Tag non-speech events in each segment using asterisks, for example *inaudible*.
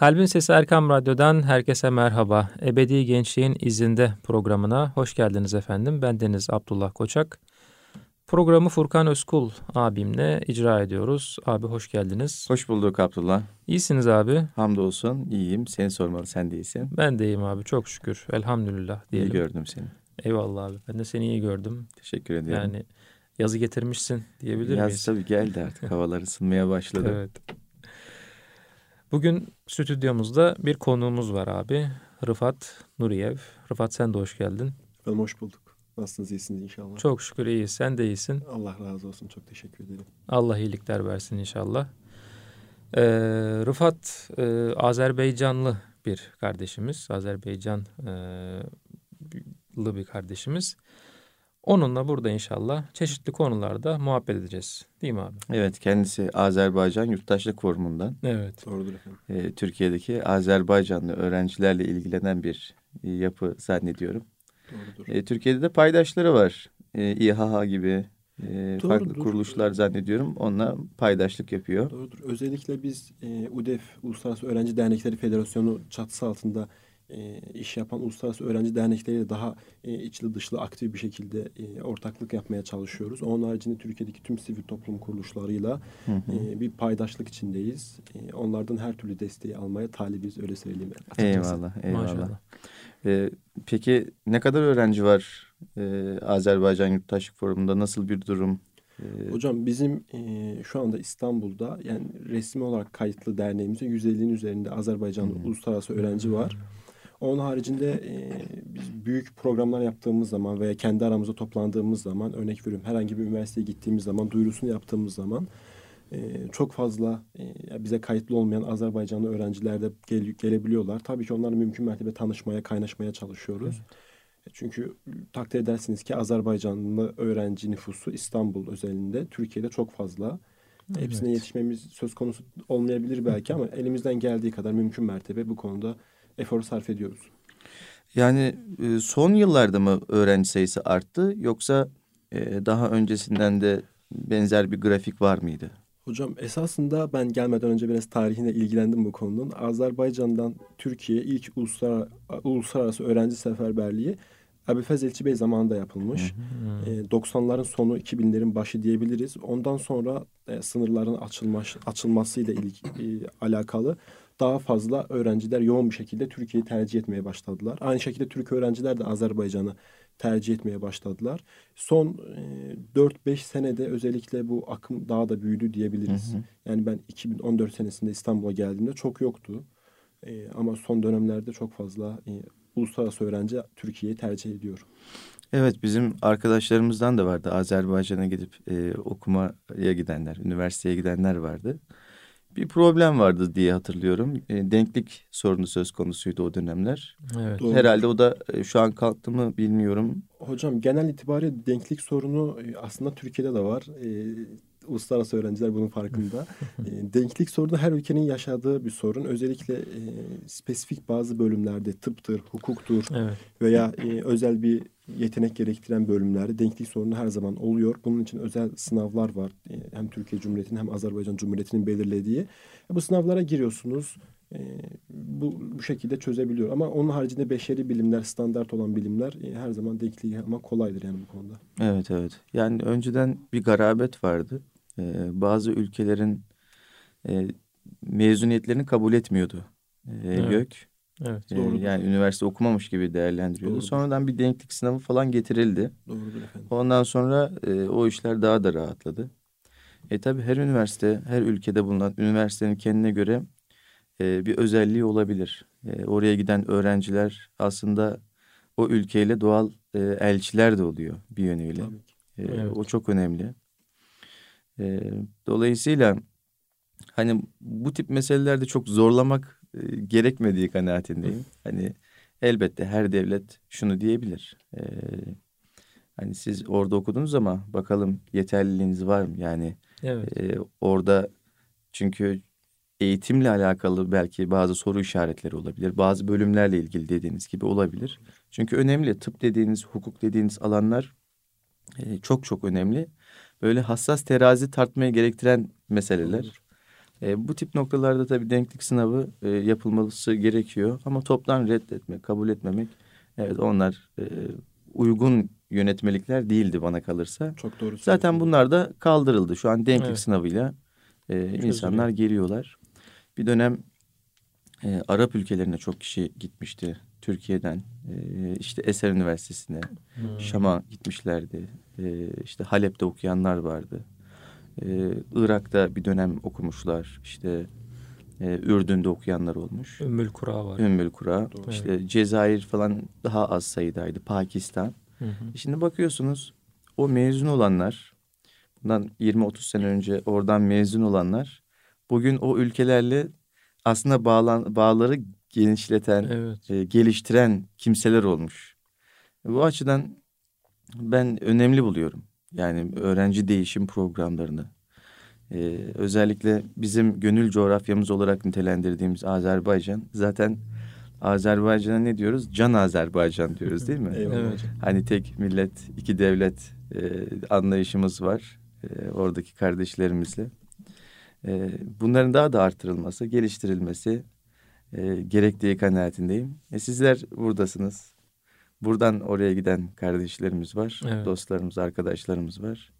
Kalbin Sesi Erkam Radyo'dan herkese merhaba. Ebedi Gençliğin İzinde programına hoş geldiniz efendim. Ben Deniz Abdullah Koçak. Programı Furkan Özkul abimle icra ediyoruz. Abi hoş geldiniz. Hoş bulduk Abdullah. İyisiniz abi. Hamdolsun iyiyim. Seni sormalı sen de iyisin. Ben de iyiyim abi çok şükür. Elhamdülillah diyelim. İyi gördüm seni. Eyvallah abi. Ben de seni iyi gördüm. Teşekkür ederim. Yani yazı getirmişsin diyebilir Yaz miyiz? tabii geldi artık. *laughs* Havalar ısınmaya başladı. Evet. Bugün stüdyomuzda bir konuğumuz var abi. Rıfat Nuriyev. Rıfat sen de hoş geldin. Ben hoş bulduk. Nasılsınız? iyisiniz inşallah. Çok şükür iyiyiz. Sen de iyisin. Allah razı olsun. Çok teşekkür ederim. Allah iyilikler versin inşallah. Ee, Rıfat e, Azerbaycanlı bir kardeşimiz. Azerbaycanlı bir kardeşimiz. Onunla burada inşallah çeşitli konularda muhabbet edeceğiz. Değil mi abi? Evet kendisi Azerbaycan Yurttaşlık Forumu'ndan. Evet. Doğrudur efendim. E, Türkiye'deki Azerbaycanlı öğrencilerle ilgilenen bir e, yapı zannediyorum. Doğrudur. E, Türkiye'de de paydaşları var. E, İHA gibi e, farklı kuruluşlar zannediyorum. Onunla paydaşlık yapıyor. Doğrudur. Özellikle biz e, UDEF Uluslararası Öğrenci Dernekleri Federasyonu çatısı altında e, iş yapan uluslararası öğrenci dernekleriyle daha e, içli dışlı aktif bir şekilde e, ortaklık yapmaya çalışıyoruz. Onun haricinde Türkiye'deki tüm sivil toplum kuruluşlarıyla Hı hı. e, bir paydaşlık içindeyiz. E, onlardan her türlü desteği almaya talibiz öyle söyleyeyim. açıkçası. Eyvallah, eyvallah. Maşallah. E, peki ne kadar öğrenci var e, Azerbaycan Yurttaşlık Forumu'nda? Nasıl bir durum? Hocam bizim e, şu anda İstanbul'da yani resmi olarak kayıtlı derneğimizde 150'nin üzerinde Azerbaycanlı Hmm. uluslararası öğrenci var. Onun haricinde e, biz büyük programlar yaptığımız zaman veya kendi aramızda toplandığımız zaman örnek veriyorum herhangi bir üniversiteye gittiğimiz zaman duyurusunu yaptığımız zaman e, çok fazla e, bize kayıtlı olmayan Azerbaycanlı öğrenciler de gel- gelebiliyorlar. Tabii ki onlarla mümkün mertebe tanışmaya, kaynaşmaya çalışıyoruz. E, Çünkü takdir edersiniz ki Azerbaycanlı öğrenci nüfusu İstanbul özelinde Türkiye'de çok fazla. Hepsine Evet. yetişmemiz söz konusu olmayabilir belki ama elimizden geldiği kadar mümkün mertebe bu konuda efor sarf ediyoruz. Yani e, son yıllarda mı öğrenci sayısı arttı yoksa e, daha öncesinden de benzer bir grafik var mıydı? Hocam esasında ben gelmeden önce biraz tarihine ilgilendim bu konunun. Azerbaycan'dan Türkiye ilk uluslar, uluslararası öğrenci seferberliği Abifez Elçi Bey zamanında yapılmış. Hmm. E, 90'ların sonu 2000'lerin başı diyebiliriz. Ondan sonra e, sınırların açılmış, açılmasıyla ilgili, e, alakalı daha fazla öğrenciler yoğun bir şekilde Türkiye'yi tercih etmeye başladılar. Aynı şekilde Türk öğrenciler de Azerbaycan'ı tercih etmeye başladılar. Son e, 4-5 senede özellikle bu akım daha da büyüdü diyebiliriz. Hı hı. Yani ben 2014 senesinde İstanbul'a geldiğimde çok yoktu. E, ama son dönemlerde çok fazla e, uluslararası öğrenci Türkiye'yi tercih ediyor. Evet bizim arkadaşlarımızdan da vardı Azerbaycan'a gidip e, okumaya gidenler, üniversiteye gidenler vardı. Bir problem vardı diye hatırlıyorum. E, denklik sorunu söz konusuydu o dönemler. Evet. Doğru. Herhalde o da e, şu an kalktı mı bilmiyorum. Hocam genel itibariyle denklik sorunu e, aslında Türkiye'de de var. E, uluslararası öğrenciler bunun farkında. *laughs* e, denklik sorunu her ülkenin yaşadığı bir sorun. Özellikle e, spesifik bazı bölümlerde tıptır, hukuktur Evet. veya e, özel bir yetenek gerektiren bölümlerde denklik sorunu her zaman oluyor. Bunun için özel sınavlar var. E, hem Türkiye Cumhuriyeti'nin hem Azerbaycan Cumhuriyeti'nin belirlediği. E, bu sınavlara giriyorsunuz. E, bu, bu şekilde çözebiliyor. Ama onun haricinde beşeri bilimler, standart olan bilimler e, her zaman denkliği ama kolaydır yani bu konuda. Evet evet. Yani önceden bir garabet vardı. Ee, bazı ülkelerin e, mezuniyetlerini kabul etmiyordu e, Evet. YÖK. Evet. E, Doğrudur. yani üniversite okumamış gibi değerlendiriyordu. Doğrudur. Sonradan bir denklik sınavı falan getirildi. Doğrudur efendim. Ondan sonra e, o işler daha da rahatladı. E tabi her üniversite, her ülkede bulunan üniversitenin kendine göre e, bir özelliği olabilir. E, oraya giden öğrenciler aslında o ülkeyle doğal e, elçiler de oluyor bir yönüyle. E, Evet. O çok önemli. E, dolayısıyla hani bu tip meselelerde çok zorlamak e, gerekmediği kanaatindeyim. Hani elbette her devlet şunu diyebilir. E, hani siz orada okudunuz ama bakalım yeterliliğiniz var mı? Yani Evet. e, orada çünkü eğitimle alakalı belki bazı soru işaretleri olabilir. Bazı bölümlerle ilgili dediğiniz gibi olabilir. Çünkü önemli tıp dediğiniz, hukuk dediğiniz alanlar e, çok çok önemli. Böyle hassas terazi tartmaya gerektiren meseleler. E, bu tip noktalarda tabii denklik sınavı e, yapılması gerekiyor. Ama toptan reddetmek, kabul etmemek evet onlar e, uygun yönetmelikler değildi bana kalırsa. Çok doğru. Zaten bunlar da kaldırıldı. Şu an denklik evet. sınavıyla e, insanlar geliyorlar. Bir dönem e, Arap ülkelerine çok kişi gitmişti Türkiye'den. E, işte Eser Üniversitesi'ne, hmm. Şam'a gitmişlerdi. E, işte Halep'te okuyanlar vardı. E, Irak'ta bir dönem okumuşlar. İşte e, Ürdün'de okuyanlar olmuş. Ümmül Kura var. Ümmül Kura. Doğru. İşte evet. Cezayir falan daha az sayıdaydı. Pakistan. Hı hı. Şimdi bakıyorsunuz o mezun olanlar bundan 20-30 sene önce oradan mezun olanlar bugün o ülkelerle aslında bağlan, bağları genişleten, evet. e, geliştiren kimseler olmuş. Bu açıdan ben önemli buluyorum. Yani öğrenci değişim programlarını. Ee, özellikle bizim gönül coğrafyamız olarak nitelendirdiğimiz Azerbaycan zaten Azerbaycan'a ne diyoruz? Can Azerbaycan diyoruz değil mi? *laughs* evet. Hani tek millet, iki devlet e, anlayışımız var e, oradaki kardeşlerimizle. E, bunların daha da artırılması, geliştirilmesi e, gerektiği kanaatindeyim. E, sizler buradasınız. Buradan oraya giden kardeşlerimiz var, evet. dostlarımız, arkadaşlarımız var.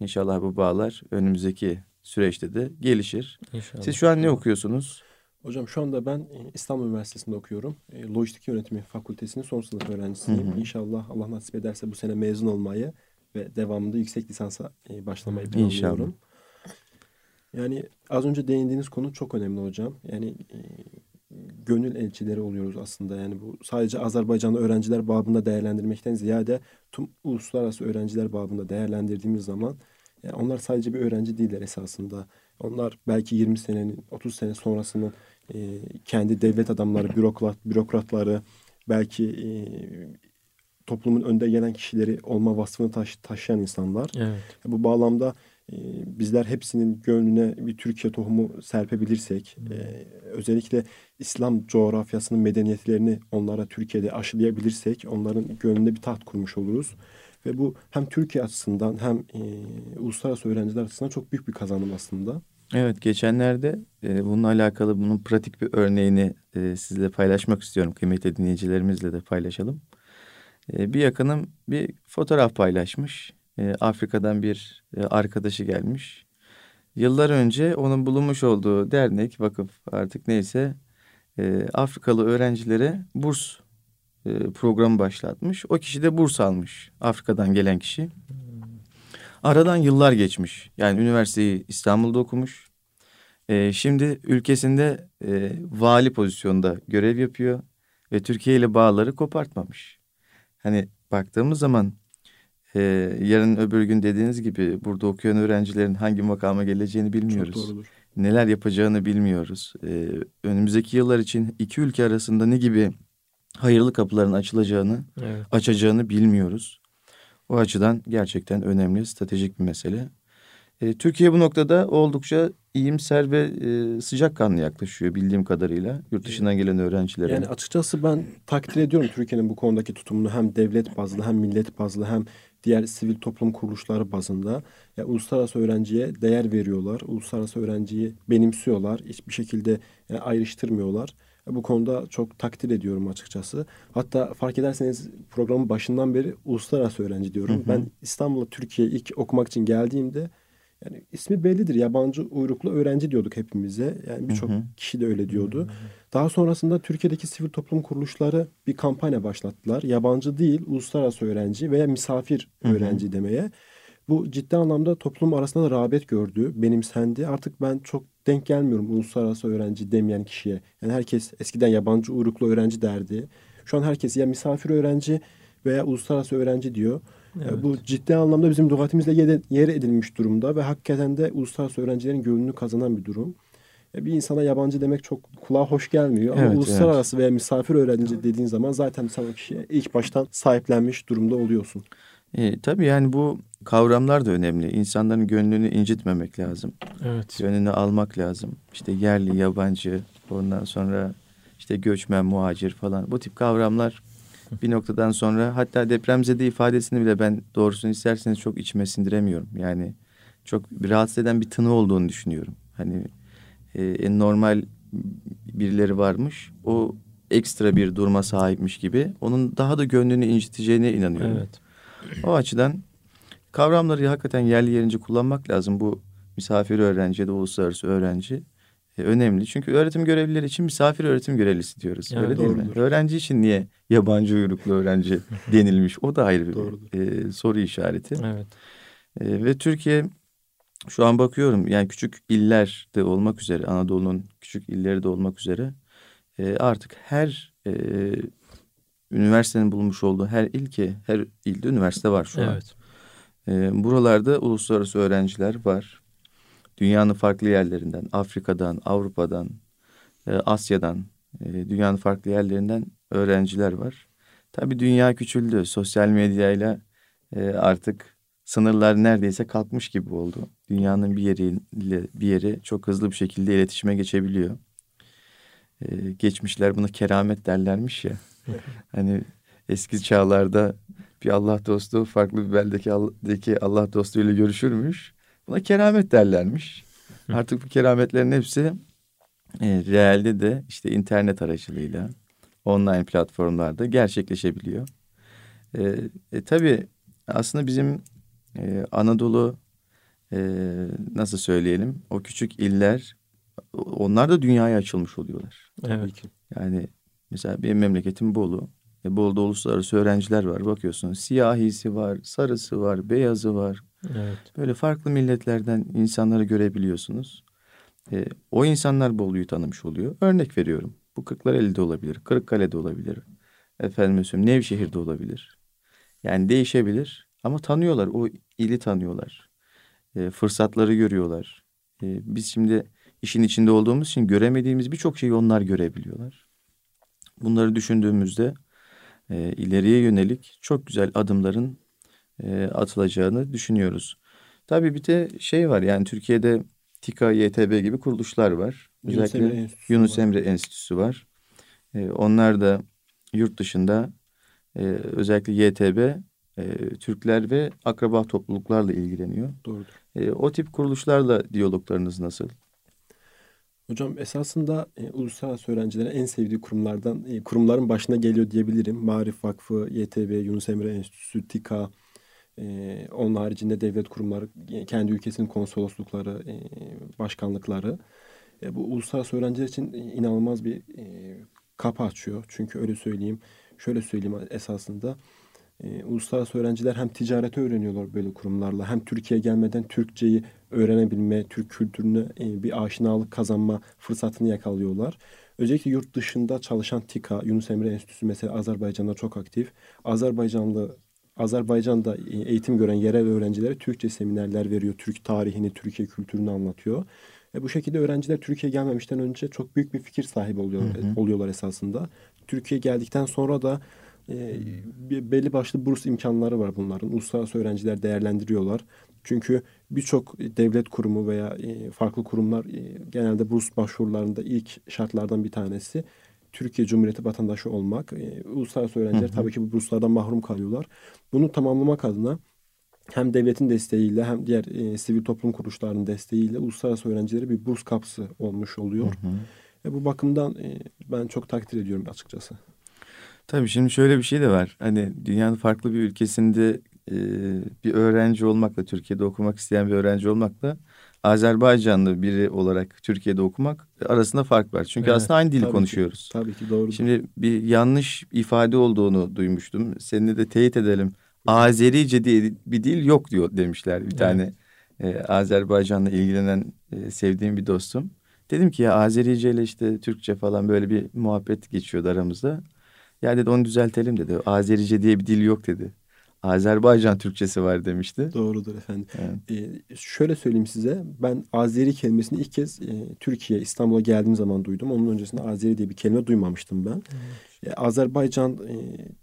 İnşallah bu bağlar önümüzdeki süreçte de gelişir. İnşallah. Siz şu an ne okuyorsunuz? Hocam şu anda ben e, İstanbul Üniversitesi'nde okuyorum. E, Lojistik Yönetimi Fakültesi'nin son sınıf öğrencisiyim. Hı hı. İnşallah Allah nasip ederse bu sene mezun olmayı ve devamında yüksek lisansa e, başlamayı planlıyorum. İnşallah. Yani az önce değindiğiniz konu çok önemli hocam. Yani gönül elçileri oluyoruz aslında. Yani bu sadece Azerbaycanlı öğrenciler babında değerlendirmekten ziyade tüm uluslararası öğrenciler babında değerlendirdiğimiz zaman yani onlar sadece bir öğrenci değiller esasında. Onlar belki 20 senenin, 30 sene sonrasının e, kendi devlet adamları, bürokrat, bürokratları, belki e, toplumun önde gelen kişileri olma vasfını taş, taşıyan insanlar. Evet. Bu bağlamda e, bizler hepsinin gönlüne bir Türkiye tohumu serpebilirsek, hmm. e, özellikle İslam coğrafyasının medeniyetlerini onlara Türkiye'de aşılayabilirsek, onların gönlünde bir taht kurmuş oluruz. Ve bu hem Türkiye açısından hem e, uluslararası öğrenciler açısından çok büyük bir kazanım aslında. Evet geçenlerde e, bununla alakalı bunun pratik bir örneğini e, sizle paylaşmak istiyorum. Kıymetli dinleyicilerimizle de paylaşalım. E, bir yakınım bir fotoğraf paylaşmış. E, Afrika'dan bir e, arkadaşı gelmiş. Yıllar önce onun bulunmuş olduğu dernek, vakıf artık neyse e, Afrikalı öğrencilere burs e, programı başlatmış. O kişi de burs almış. Afrika'dan gelen kişi. Aradan yıllar geçmiş. Yani üniversiteyi İstanbul'da okumuş. E, şimdi ülkesinde e, vali pozisyonda görev yapıyor. Ve Türkiye ile bağları kopartmamış. Hani baktığımız zaman e, yarın öbür gün dediğiniz gibi burada okuyan öğrencilerin hangi makama geleceğini bilmiyoruz. Çok doğrudur. Neler yapacağını bilmiyoruz. E, önümüzdeki yıllar için iki ülke arasında ne gibi hayırlı kapıların açılacağını, evet. açacağını bilmiyoruz. O açıdan gerçekten önemli, stratejik bir mesele. E, Türkiye bu noktada oldukça iyimser ve e, sıcakkanlı yaklaşıyor bildiğim kadarıyla yurt dışından gelen öğrencilere. Yani açıkçası ben takdir ediyorum Türkiye'nin bu konudaki tutumunu hem devlet bazlı hem millet bazlı hem diğer sivil toplum kuruluşları bazında. Ya uluslararası öğrenciye değer veriyorlar. Uluslararası öğrenciyi benimsiyorlar. Hiçbir şekilde yani ayrıştırmıyorlar. Bu konuda çok takdir ediyorum açıkçası. Hatta fark ederseniz programın başından beri uluslararası öğrenci diyorum. Hı hı. Ben İstanbul'a Türkiye ilk okumak için geldiğimde yani ismi bellidir. Yabancı uyruklu öğrenci diyorduk hepimize. Yani birçok kişi de öyle diyordu. Hı hı. Daha sonrasında Türkiye'deki sivil toplum kuruluşları bir kampanya başlattılar. Yabancı değil, uluslararası öğrenci veya misafir hı öğrenci demeye. Bu ciddi anlamda toplum arasında da rağbet gördü, benimsendi. Artık ben çok denk gelmiyorum uluslararası öğrenci demeyen kişiye. Yani herkes eskiden yabancı uyruklu öğrenci derdi. Şu an herkes ya misafir öğrenci veya uluslararası öğrenci diyor. Evet. Bu ciddi anlamda bizim lügatimizde yer edilmiş durumda ve hakikaten de uluslararası öğrencilerin gönlünü kazanan bir durum. Bir insana yabancı demek çok kulağa hoş gelmiyor. Ama evet, uluslararası evet. veya misafir öğrenci dediğin zaman zaten sen o kişiye ilk baştan sahiplenmiş durumda oluyorsun. E, tabii yani bu kavramlar da önemli. İnsanların gönlünü incitmemek lazım. Evet. Gönlünü almak lazım. İşte yerli, yabancı, ondan sonra işte göçmen, muhacir falan bu tip kavramlar bir noktadan sonra hatta depremzede ifadesini bile ben doğrusunu isterseniz çok içime sindiremiyorum. Yani çok rahatsız eden bir tını olduğunu düşünüyorum. Hani e, normal birileri varmış. O ekstra bir duruma sahipmiş gibi onun daha da gönlünü inciteceğine inanıyorum. Evet. O açıdan kavramları hakikaten yerli yerince kullanmak lazım. Bu misafir öğrenci ya da uluslararası öğrenci e, önemli. Çünkü öğretim görevlileri için misafir öğretim görevlisi diyoruz. Evet, Öyle doğrudur. değil mi? Öğrenci için niye yabancı uyruklu öğrenci *laughs* denilmiş? O da ayrı bir e, soru işareti. Evet. E, ve Türkiye şu an bakıyorum yani küçük iller de olmak üzere Anadolu'nun küçük illeri de olmak üzere e, artık her e, üniversitenin bulunmuş olduğu her ilke her ilde üniversite var şu evet. an. E, buralarda uluslararası öğrenciler var. Dünyanın farklı yerlerinden, Afrika'dan, Avrupa'dan, e, Asya'dan, e, dünyanın farklı yerlerinden öğrenciler var. Tabii dünya küçüldü. Sosyal medyayla e, artık sınırlar neredeyse kalkmış gibi oldu. Dünyanın bir yeriyle bir yeri çok hızlı bir şekilde iletişime geçebiliyor. Ee, geçmişler buna keramet derlermiş ya. *laughs* hani eski çağlarda bir Allah dostu farklı bir beldeki Allah dostuyla görüşürmüş. Buna keramet derlermiş. Artık bu kerametlerin hepsi e, realde de işte internet aracılığıyla online platformlarda gerçekleşebiliyor. E, e, tabii aslında bizim e, Anadolu e, nasıl söyleyelim o küçük iller onlar da dünyaya açılmış oluyorlar. Evet. Yani mesela benim memleketim Bolu. E, Bolu'da uluslararası öğrenciler var. Bakıyorsun siyahisi var, sarısı var, beyazı var. Evet. Böyle farklı milletlerden insanları görebiliyorsunuz. E, o insanlar Bolu'yu tanımış oluyor. Örnek veriyorum. Bu Kırklareli'de olabilir, Kırıkkale'de olabilir. Efendim söyleyeyim Nevşehir'de olabilir. Yani değişebilir ama tanıyorlar. O ili tanıyorlar. E, fırsatları görüyorlar. E, biz şimdi işin içinde olduğumuz için göremediğimiz birçok şeyi onlar görebiliyorlar. Bunları düşündüğümüzde e, ileriye yönelik çok güzel adımların e, atılacağını düşünüyoruz. Tabii bir de şey var yani Türkiye'de TİKA, YTB gibi kuruluşlar var. Yunus Özellikle Emre Enstitüsü Yunus var. Emre Enstitüsü var. E, onlar da yurt dışında e, özellikle YTB e, Türkler ve akraba topluluklarla ilgileniyor. Doğru. E, o tip kuruluşlarla diyaloglarınız nasıl? Hocam esasında e, uluslararası öğrencilerin en sevdiği kurumlardan e, kurumların başına geliyor diyebilirim. Marif Vakfı, YTB, Yunus Emre Enstitüsü, TİKA, e, onun haricinde devlet kurumları, e, kendi ülkesinin konsoloslukları, e, başkanlıkları. E, bu uluslararası öğrenciler için inanılmaz bir e, kapı açıyor. Çünkü öyle söyleyeyim, şöyle söyleyeyim esasında e, uluslararası öğrenciler hem ticareti öğreniyorlar böyle kurumlarla hem Türkiye gelmeden Türkçeyi öğrenebilme, Türk kültürüne e, bir aşinalık kazanma fırsatını yakalıyorlar. Özellikle yurt dışında çalışan TİKA, Yunus Emre Enstitüsü mesela Azerbaycan'da çok aktif. Azerbaycanlı Azerbaycan'da e, eğitim gören yerel öğrencilere Türkçe seminerler veriyor. Türk tarihini, Türkiye kültürünü anlatıyor. E bu şekilde öğrenciler Türkiye gelmemişten önce çok büyük bir fikir sahibi oluyor, hı hı. oluyorlar esasında. Türkiye geldikten sonra da e, belli başlı burs imkanları var bunların. Uluslararası öğrenciler değerlendiriyorlar. Çünkü birçok devlet kurumu veya e, farklı kurumlar e, genelde burs başvurularında ilk şartlardan bir tanesi Türkiye Cumhuriyeti vatandaşı olmak. E, uluslararası öğrenciler hı hı. tabii ki bu burslardan mahrum kalıyorlar. Bunu tamamlamak adına hem devletin desteğiyle hem diğer e, sivil toplum kuruluşlarının desteğiyle uluslararası öğrencilere bir burs kapısı olmuş oluyor. Hı hı. E, bu bakımdan e, ben çok takdir ediyorum açıkçası. Tabii şimdi şöyle bir şey de var. Hani dünyanın farklı bir ülkesinde e, bir öğrenci olmakla, Türkiye'de okumak isteyen bir öğrenci olmakla Azerbaycanlı biri olarak Türkiye'de okumak arasında fark var. Çünkü evet, aslında aynı dili tabii konuşuyoruz. Ki, tabii ki doğru. Şimdi bir yanlış ifade olduğunu duymuştum. Seninle de teyit edelim. Azerice diye bir dil yok diyor demişler bir evet. tane e, Azerbaycan'la ilgilenen e, sevdiğim bir dostum. Dedim ki ya Azerice ile işte Türkçe falan böyle bir muhabbet geçiyordu aramızda. Ya dedi onu düzeltelim dedi. Azerice diye bir dil yok dedi. Azerbaycan Türkçesi var demişti. Doğrudur efendim. Evet. Ee, şöyle söyleyeyim size. Ben Azeri kelimesini ilk kez e, Türkiye, İstanbul'a geldiğim zaman duydum. Onun öncesinde Azeri diye bir kelime duymamıştım ben. Evet. E, Azerbaycan e,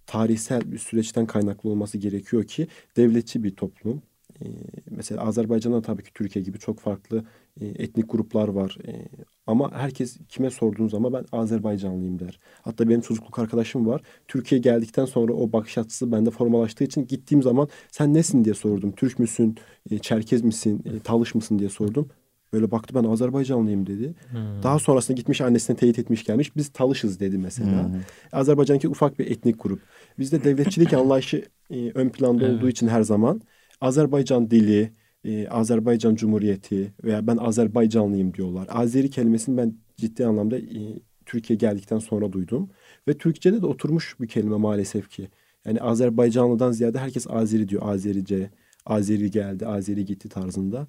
tarihsel bir süreçten kaynaklı olması gerekiyor ki devletçi bir toplum. E, mesela Azerbaycan'da tabii ki Türkiye gibi çok farklı e, etnik gruplar var. E, ama herkes kime sorduğun zaman ben Azerbaycanlıyım der. Hatta benim çocukluk arkadaşım var. Türkiye geldikten sonra o bakış açısı bende formalaştığı için gittiğim zaman sen nesin diye sordum. Türk müsün, e, Çerkez misin, e, Talış mısın diye sordum. Böyle baktı ben Azerbaycanlıyım dedi. Hmm. Daha sonrasında gitmiş annesine teyit etmiş gelmiş. Biz talışız dedi mesela. Hmm. Azerbaycan'ki ufak bir etnik grup. Bizde devletçilik *coughs* anlayışı e, ön planda Evet. olduğu için her zaman Azerbaycan dili, e, Azerbaycan Cumhuriyeti veya ben Azerbaycanlıyım diyorlar. Azeri kelimesini ben ciddi anlamda e, Türkiye geldikten sonra duydum. Ve Türkçe'de de oturmuş bir kelime maalesef ki. Yani Azerbaycanlıdan ziyade herkes Azeri diyor. Azerice, Azeri geldi, Azeri gitti tarzında.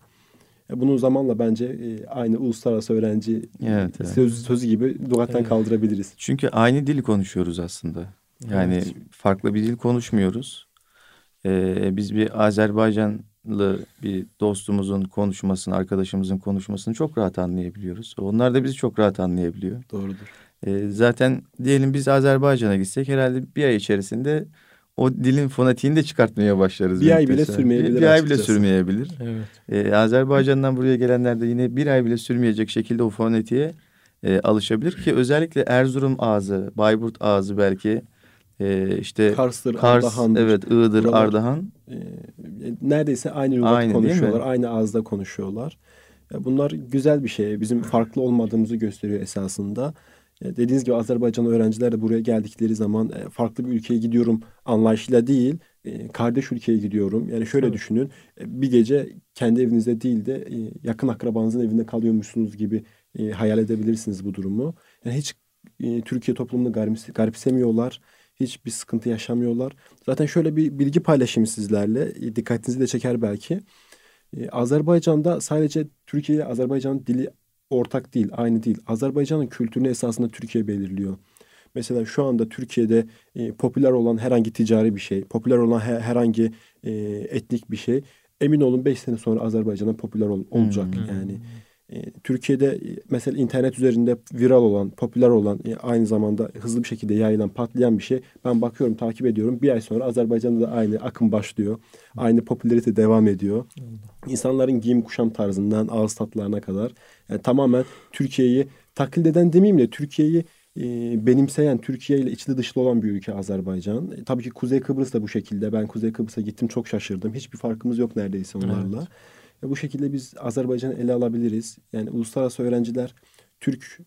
E, Bunu zamanla bence e, aynı uluslararası öğrenci Evet, evet. söz, sözü gibi lügatten Evet. kaldırabiliriz. Çünkü aynı dili konuşuyoruz aslında. Yani Evet. farklı bir dil konuşmuyoruz. Ee, biz bir Azerbaycanlı bir dostumuzun konuşmasını, arkadaşımızın konuşmasını çok rahat anlayabiliyoruz. Onlar da bizi çok rahat anlayabiliyor. Doğrudur. Ee, zaten diyelim biz Azerbaycan'a gitsek herhalde bir ay içerisinde o dilin fonetiğini de çıkartmaya başlarız. Bir ay bile Sonra. sürmeyebilir Bir, bir ay bile sürmeyebilir. Evet. Ee, Azerbaycan'dan buraya gelenler de yine bir ay bile sürmeyecek şekilde o fonetiğe e, alışabilir ki özellikle Erzurum ağzı, Bayburt ağzı belki e, işte Kars'tır, Kars, Ardahan'dır. evet Iğdır, Buralar- Ardahan. Ee, neredeyse aynı mi? konuşuyorlar. Aynı ağızda konuşuyorlar. Ya Bunlar güzel bir şey. Bizim farklı olmadığımızı gösteriyor esasında. Ya Dediğiniz gibi Azerbaycan öğrenciler de buraya geldikleri zaman e, farklı bir ülkeye gidiyorum anlayışıyla değil, e, kardeş ülkeye gidiyorum. Yani şöyle Evet. düşünün, e, bir gece kendi evinizde değil de e, yakın akrabanızın evinde kalıyormuşsunuz gibi e, hayal edebilirsiniz bu durumu. Yani hiç e, Türkiye toplumunu garipse- garipsemiyorlar. Hiçbir sıkıntı yaşamıyorlar. Zaten şöyle bir bilgi paylaşayım sizlerle. E, Dikkatinizi de çeker belki. E, Azerbaycan'da sadece Türkiye ile Azerbaycan dili ortak değil, aynı değil. Azerbaycan'ın kültürünü esasında Türkiye belirliyor. Mesela şu anda Türkiye'de e, popüler olan herhangi ticari bir şey, popüler olan he- herhangi e, etnik bir şey emin olun 5 sene sonra Azerbaycan'a popüler ol- olacak Hmm. yani. E, Türkiye'de e, mesela internet üzerinde viral olan, popüler olan, e, aynı zamanda hızlı bir şekilde yayılan, patlayan bir şey. Ben bakıyorum, takip ediyorum. Bir ay sonra Azerbaycan'da da aynı akım başlıyor. Aynı popülerite devam ediyor. İnsanların giyim kuşam tarzından ağız tatlarına kadar yani tamamen Türkiye'yi taklit eden demeyeyim de Türkiye'yi e, benimseyen, Türkiye ile içli dışlı olan bir ülke Azerbaycan. E, tabii ki Kuzey Kıbrıs da bu şekilde. Ben Kuzey Kıbrıs'a gittim çok şaşırdım. Hiçbir farkımız yok neredeyse onlarla. E, bu şekilde biz Azerbaycan'ı ele alabiliriz. Yani uluslararası öğrenciler, Türk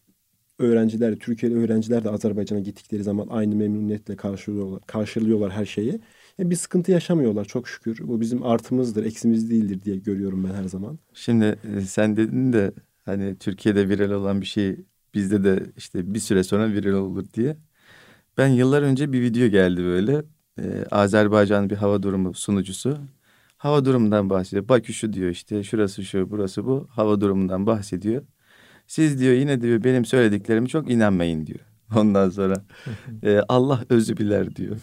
öğrenciler, Türkiye'li öğrenciler de Azerbaycan'a gittikleri zaman aynı memnuniyetle karşılıyorlar, karşılıyorlar her şeyi. E, bir sıkıntı yaşamıyorlar çok şükür. Bu bizim artımızdır, eksimiz değildir diye görüyorum ben her zaman. Şimdi e, sen dedin de hani Türkiye'de viral olan bir şey bizde de işte bir süre sonra viral olur diye. Ben yıllar önce bir video geldi böyle. Ee, Azerbaycan bir hava durumu sunucusu. Hava durumundan bahsediyor. Bakü şu diyor işte şurası şu burası bu. Hava durumundan bahsediyor. Siz diyor yine diyor benim söylediklerimi çok inanmayın diyor. *laughs* Ondan sonra *laughs* e, Allah özü bilir diyor.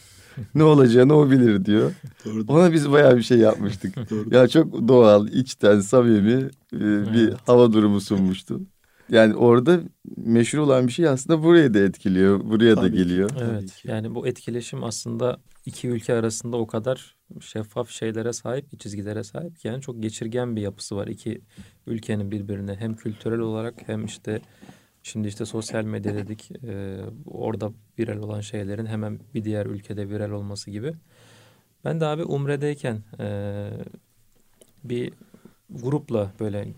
ne olacağını o bilir diyor. Doğru. Ona biz bayağı bir şey yapmıştık. *laughs* Doğru. Ya çok doğal, içten, samimi e, bir Evet. hava durumu sunmuştu. Yani orada meşhur olan bir şey aslında buraya da etkiliyor, buraya da Tabii ki. geliyor. Tabii Evet ki. yani bu etkileşim aslında iki ülke arasında o kadar şeffaf şeylere sahip, çizgilere sahip yani çok geçirgen bir yapısı var iki ülkenin birbirine hem kültürel olarak hem işte şimdi işte sosyal medya dedik e, orada viral olan şeylerin hemen bir diğer ülkede viral olması gibi. Ben de abi Umre'deyken e, bir grupla böyle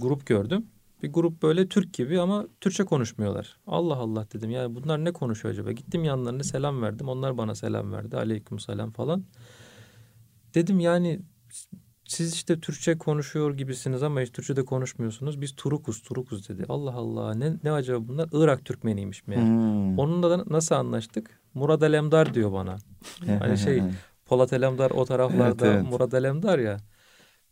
grup gördüm. Bir grup böyle Türk gibi ama Türkçe konuşmuyorlar. Allah Allah dedim ya bunlar ne konuşuyor acaba? Gittim yanlarına selam verdim. Onlar bana selam verdi. Aleyküm selam falan. Dedim yani siz işte Türkçe konuşuyor gibisiniz ama hiç Türkçe de konuşmuyorsunuz. Biz Turukuz, Turukuz dedi. Allah Allah ne, ne acaba bunlar? Irak Türkmeniymiş meğer. Hmm. Onunla da nasıl anlaştık? Murad Alemdar diyor bana. *laughs* Hani şey Polat Alemdar o taraflarda Evet, evet. Murad Alemdar ya.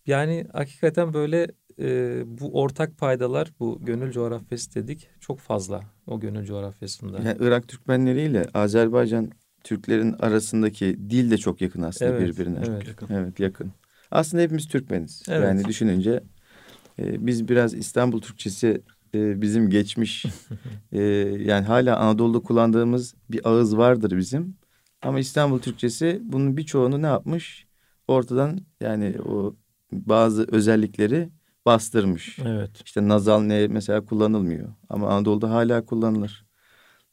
Yani hakikaten böyle e, bu ortak paydalar bu gönül coğrafyası dedik çok fazla o gönül coğrafyasında. Yani Irak Türkmenleriyle Azerbaycan Türklerin arasındaki dil de çok yakın aslında Evet, birbirine. evet. Yakın. Evet yakın. Aslında hepimiz Türkmeniz. Evet. Yani düşününce e, biz biraz İstanbul Türkçesi e, bizim geçmiş. *laughs* e, yani hala Anadolu'da kullandığımız bir ağız vardır bizim. Ama İstanbul Türkçesi bunun birçoğunu ne yapmış? Ortadan yani o bazı özellikleri bastırmış. Evet. İşte nazal ne mesela kullanılmıyor. Ama Anadolu'da hala kullanılır.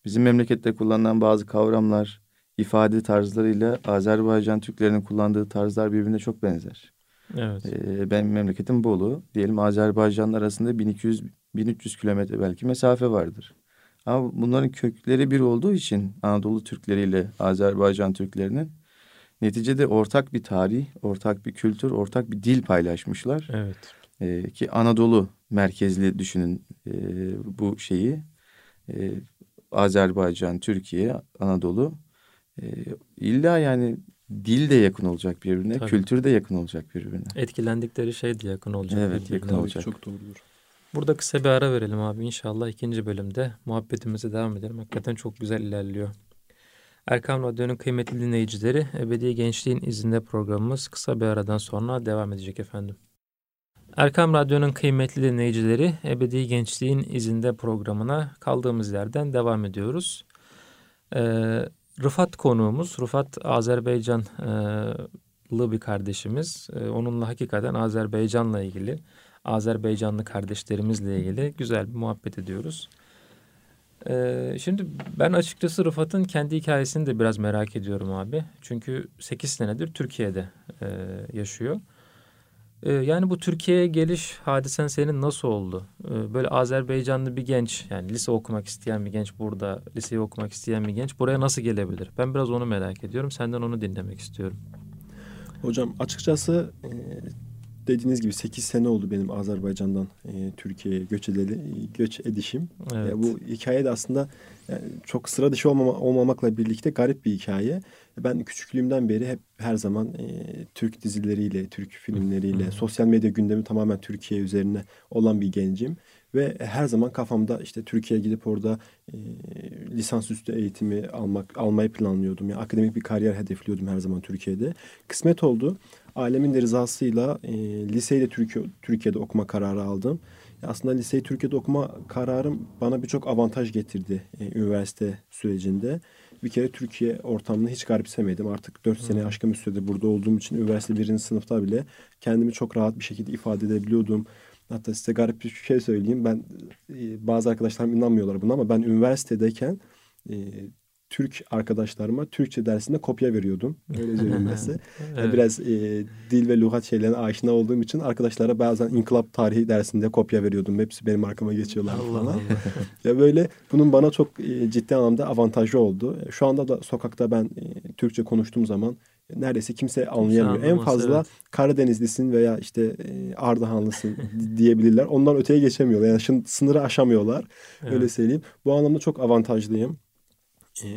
Bizim memlekette kullanılan bazı kavramlar, ifade tarzlarıyla Azerbaycan Türklerinin kullandığı tarzlar birbirine çok benzer. Evet. Ee, benim memleketim Bolu. Diyelim Azerbaycan'la arasında 1200 1300 kilometre belki mesafe vardır. Ama bunların kökleri bir olduğu için Anadolu Türkleriyle Azerbaycan Türklerinin neticede ortak bir tarih, ortak bir kültür, ortak bir dil paylaşmışlar. Evet. Ee, ki Anadolu merkezli düşünün e, bu şeyi. E, Azerbaycan, Türkiye, Anadolu. E, illa yani dil de yakın olacak birbirine, Tabii. kültür de yakın olacak birbirine. Etkilendikleri şey de yakın olacak. Evet, birbirine. yakın olacak. Çok doğrudur. Burada kısa bir ara verelim abi. İnşallah ikinci bölümde muhabbetimize devam edelim. Hakikaten çok güzel ilerliyor. Erkam Radyo'nun kıymetli dinleyicileri Ebedi Gençliğin izinde programımız kısa bir aradan sonra devam edecek efendim. Erkam Radyo'nun kıymetli dinleyicileri Ebedi Gençliğin izinde programına kaldığımız yerden devam ediyoruz. Ee, Rıfat konuğumuz, Rıfat Azerbaycanlı bir kardeşimiz. Ee, onunla hakikaten Azerbaycan'la ilgili, Azerbaycanlı kardeşlerimizle ilgili güzel bir muhabbet ediyoruz. Ee, şimdi ben açıkçası Rıfat'ın kendi hikayesini de biraz merak ediyorum abi. Çünkü 8 senedir Türkiye'de e, yaşıyor. Ee, yani bu Türkiye'ye geliş hadisen senin nasıl oldu? Ee, böyle Azerbaycanlı bir genç yani lise okumak isteyen bir genç burada liseyi okumak isteyen bir genç buraya nasıl gelebilir? Ben biraz onu merak ediyorum. Senden onu dinlemek istiyorum. Hocam açıkçası e, dediğiniz gibi 8 sene oldu benim Azerbaycan'dan e, Türkiye'ye göç edeli göç edişim. Evet. Ya bu hikaye de aslında yani çok sıra dışı olmama, olmamakla birlikte garip bir hikaye. Ben küçüklüğümden beri hep her zaman e, Türk dizileriyle, Türk filmleriyle, sosyal medya gündemi tamamen Türkiye üzerine olan bir gencim. Ve her zaman kafamda işte Türkiye'ye gidip orada e, lisansüstü eğitimi almak almayı planlıyordum. Yani akademik bir kariyer hedefliyordum her zaman Türkiye'de. Kısmet oldu. Ailemin de rızasıyla e, liseyi de Türkiye, Türkiye'de okuma kararı aldım. Aslında liseyi Türkiye'de okuma kararım bana birçok avantaj getirdi e, üniversite sürecinde. Bir kere Türkiye ortamını hiç garipsemedim. Artık 4 sene aşkın bir sürede burada olduğum için üniversite birinci sınıfta bile kendimi çok rahat bir şekilde ifade edebiliyordum. Hatta size garip bir şey söyleyeyim. Ben e, bazı arkadaşlarım inanmıyorlar buna ama ben üniversitedeyken e, Türk arkadaşlarıma Türkçe dersinde kopya veriyordum. Öyle size. *laughs* Evet. Biraz e, dil ve lügat şeylerine aşina olduğum için arkadaşlara bazen inkılap tarihi dersinde kopya veriyordum. Hepsi benim arkama geçiyorlar Allah falan. Allah. *laughs* Ya böyle bunun bana çok e, ciddi anlamda avantajı oldu. Şu anda da sokakta ben e, Türkçe konuştuğum zaman neredeyse kimse anlayamıyor. en anlamaz, fazla evet. Karadenizlisin veya işte e, Ardahanlısın di- diyebilirler. Ondan öteye geçemiyorlar. Yani şın- sınırı aşamıyorlar. Öyle Evet. söyleyeyim. Bu anlamda çok avantajlıyım. E,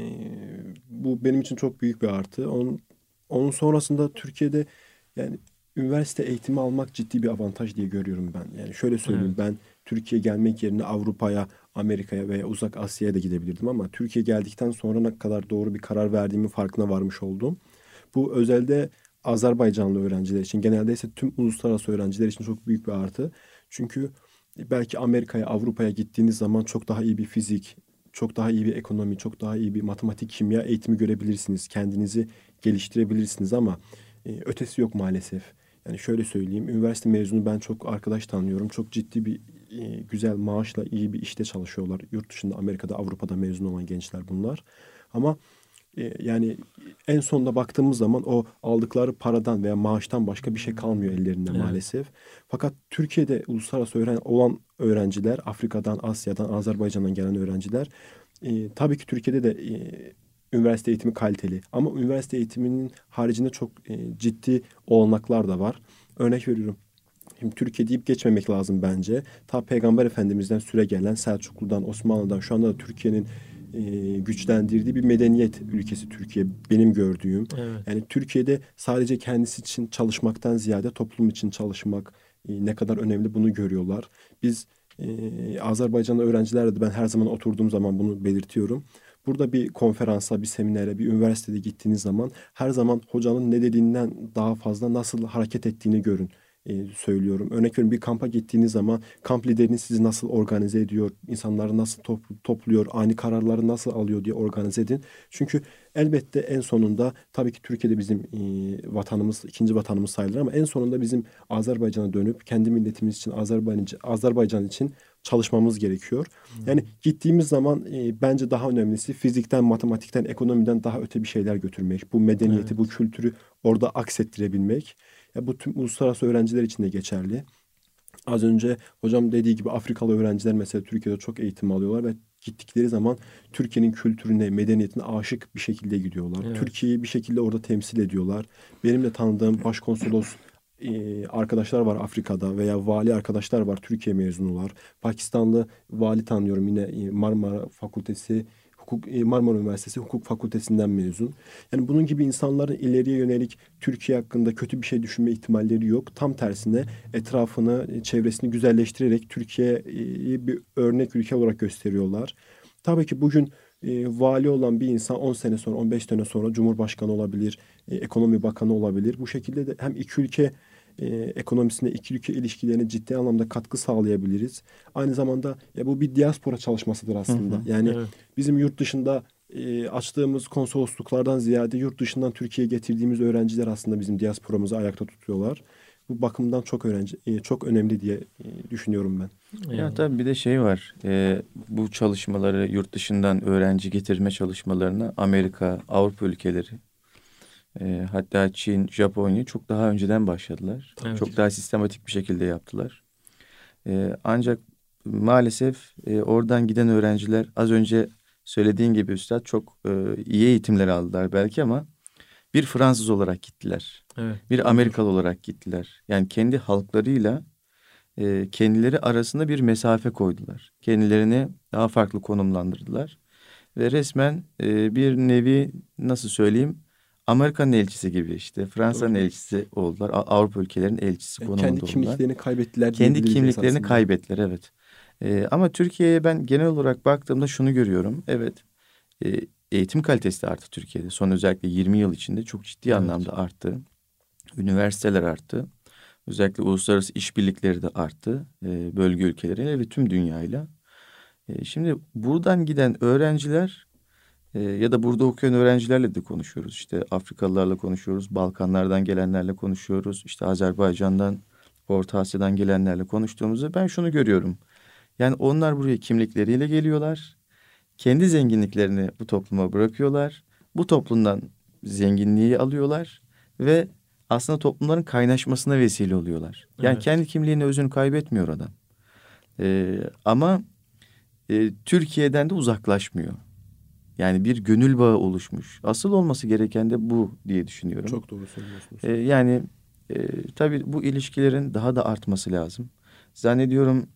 bu benim için çok büyük bir artı. Onun, onun sonrasında Türkiye'de yani üniversite eğitimi almak ciddi bir avantaj diye görüyorum ben. Yani şöyle söyleyeyim ben Türkiye gelmek yerine Avrupa'ya, Amerika'ya veya Uzak Asya'ya da gidebilirdim ama Türkiye geldikten sonra ne kadar doğru bir karar verdiğimin farkına varmış oldum. Bu özelde Azerbaycanlı öğrenciler için, genelde ise tüm uluslararası öğrenciler için çok büyük bir artı. Çünkü belki Amerika'ya, Avrupa'ya gittiğiniz zaman çok daha iyi bir fizik, çok daha iyi bir ekonomi, çok daha iyi bir matematik, kimya eğitimi görebilirsiniz. Kendinizi geliştirebilirsiniz ama e, ötesi yok maalesef. Yani şöyle söyleyeyim, üniversite mezunu ben çok arkadaş tanıyorum. Çok ciddi bir e, güzel maaşla iyi bir işte çalışıyorlar. Yurt dışında, Amerika'da, Avrupa'da mezun olan gençler bunlar. Ama yani en sonunda baktığımız zaman o aldıkları paradan veya maaştan başka bir şey kalmıyor ellerinde Evet. maalesef. Fakat Türkiye'de uluslararası öğren olan öğrenciler, Afrika'dan, Asya'dan, Azerbaycan'dan gelen öğrenciler e, tabii ki Türkiye'de de e, üniversite eğitimi kaliteli. Ama üniversite eğitiminin haricinde çok e, ciddi olanaklar da var. Örnek veriyorum. Şimdi Türkiye deyip geçmemek lazım bence. Ta Peygamber Efendimiz'den süre gelen Selçuklu'dan, Osmanlı'dan şu anda da Türkiye'nin e, güçlendirdiği bir medeniyet ülkesi Türkiye benim gördüğüm. Evet. Yani Türkiye'de sadece kendisi için çalışmaktan ziyade toplum için çalışmak e, ne kadar önemli bunu görüyorlar. Biz e, Azerbaycanlı öğrencilerle de ben her zaman oturduğum zaman bunu belirtiyorum. Burada bir konferansa, bir seminere, bir üniversitede gittiğiniz zaman her zaman hocanın ne dediğinden daha fazla nasıl hareket ettiğini görün e, söylüyorum. Örnek veriyorum bir kampa gittiğiniz zaman kamp lideriniz sizi nasıl organize ediyor, insanları nasıl top- topluyor, ani kararları nasıl alıyor diye organize edin. Çünkü elbette en sonunda tabii ki Türkiye'de bizim e, vatanımız, ikinci vatanımız sayılır ama en sonunda bizim Azerbaycan'a dönüp kendi milletimiz için, Azerbaycan, Azerbaycan için çalışmamız gerekiyor. Yani gittiğimiz zaman e, bence daha önemlisi fizikten, matematikten, ekonomiden daha öte bir şeyler götürmek. Bu medeniyeti, evet. bu kültürü orada aksettirebilmek. Ya bu tüm uluslararası öğrenciler için de geçerli. Az önce hocam dediği gibi Afrikalı öğrenciler mesela Türkiye'de çok eğitim alıyorlar ve gittikleri zaman Türkiye'nin kültürüne, medeniyetine aşık bir şekilde gidiyorlar. Evet. Türkiye'yi bir şekilde orada temsil ediyorlar. Benim de tanıdığım başkonsolos e, arkadaşlar var Afrika'da veya vali arkadaşlar var Türkiye mezunular. Pakistanlı vali tanıyorum yine e, Marmara Fakültesi Hukuk e, Marmara Üniversitesi Hukuk Fakültesinden mezun. Yani bunun gibi insanların ileriye yönelik Türkiye hakkında kötü bir şey düşünme ihtimalleri yok. Tam tersine etrafını, e, çevresini güzelleştirerek Türkiye'yi bir örnek ülke olarak gösteriyorlar. Tabii ki bugün e, vali olan bir insan 10 sene sonra, 15 sene sonra Cumhurbaşkanı olabilir, e, ekonomi bakanı olabilir. Bu şekilde de hem iki ülke e, ekonomisine, iki ülke ilişkilerine ciddi anlamda katkı sağlayabiliriz. Aynı zamanda ya bu bir diaspora çalışmasıdır aslında. Hı hı, yani evet. bizim yurt dışında e, açtığımız konsolosluklardan ziyade yurt dışından Türkiye'ye getirdiğimiz öğrenciler aslında bizim diasporamızı ayakta tutuyorlar. Bu bakımdan çok öğrenci e, çok önemli diye e, düşünüyorum ben. Ya tabii bir de şey var. E, bu çalışmaları yurt dışından öğrenci getirme çalışmalarını Amerika, Avrupa ülkeleri e, hatta Çin, Japonya çok daha önceden başladılar. Evet. Çok daha sistematik bir şekilde yaptılar. E, ancak maalesef e, oradan giden öğrenciler az önce söylediğin gibi üstad çok e, iyi eğitimler aldılar belki ama bir Fransız olarak gittiler. Evet. Bir Amerikalı olarak gittiler. Yani kendi halklarıyla e, kendileri arasında bir mesafe koydular. Kendilerini daha farklı konumlandırdılar. Ve resmen e, bir nevi nasıl söyleyeyim Amerika'nın elçisi gibi işte Fransa'nın elçisi oldular. Avrupa ülkelerinin elçisi yani konumunda Kendi kimliklerini kaybettiler. Kendi kimliklerini aslında. kaybettiler evet. Ee, ama Türkiye'ye ben genel olarak baktığımda şunu görüyorum. Evet e, eğitim kalitesi de arttı Türkiye'de. Son özellikle 20 yıl içinde çok ciddi evet. anlamda arttı. Üniversiteler arttı. Özellikle uluslararası işbirlikleri de arttı. E, bölge ülkeleriyle ve tüm dünyayla. E, şimdi buradan giden öğrenciler e, ya da burada okuyan öğrencilerle de konuşuyoruz. İşte Afrikalılarla konuşuyoruz, Balkanlardan gelenlerle konuşuyoruz. İşte Azerbaycan'dan, Orta Asya'dan gelenlerle konuştuğumuzda ben şunu görüyorum. Yani onlar buraya kimlikleriyle geliyorlar. Kendi zenginliklerini bu topluma bırakıyorlar. Bu toplumdan zenginliği alıyorlar ve aslında toplumların kaynaşmasına vesile oluyorlar. Yani evet. kendi kimliğini özünü kaybetmiyor adam. Ee, ama e, Türkiye'den de uzaklaşmıyor. Yani bir gönül bağı oluşmuş. Asıl olması gereken de bu diye düşünüyorum. Çok doğru söylüyorsunuz. Ee, yani e, tabii bu ilişkilerin daha da artması lazım. Zannediyorum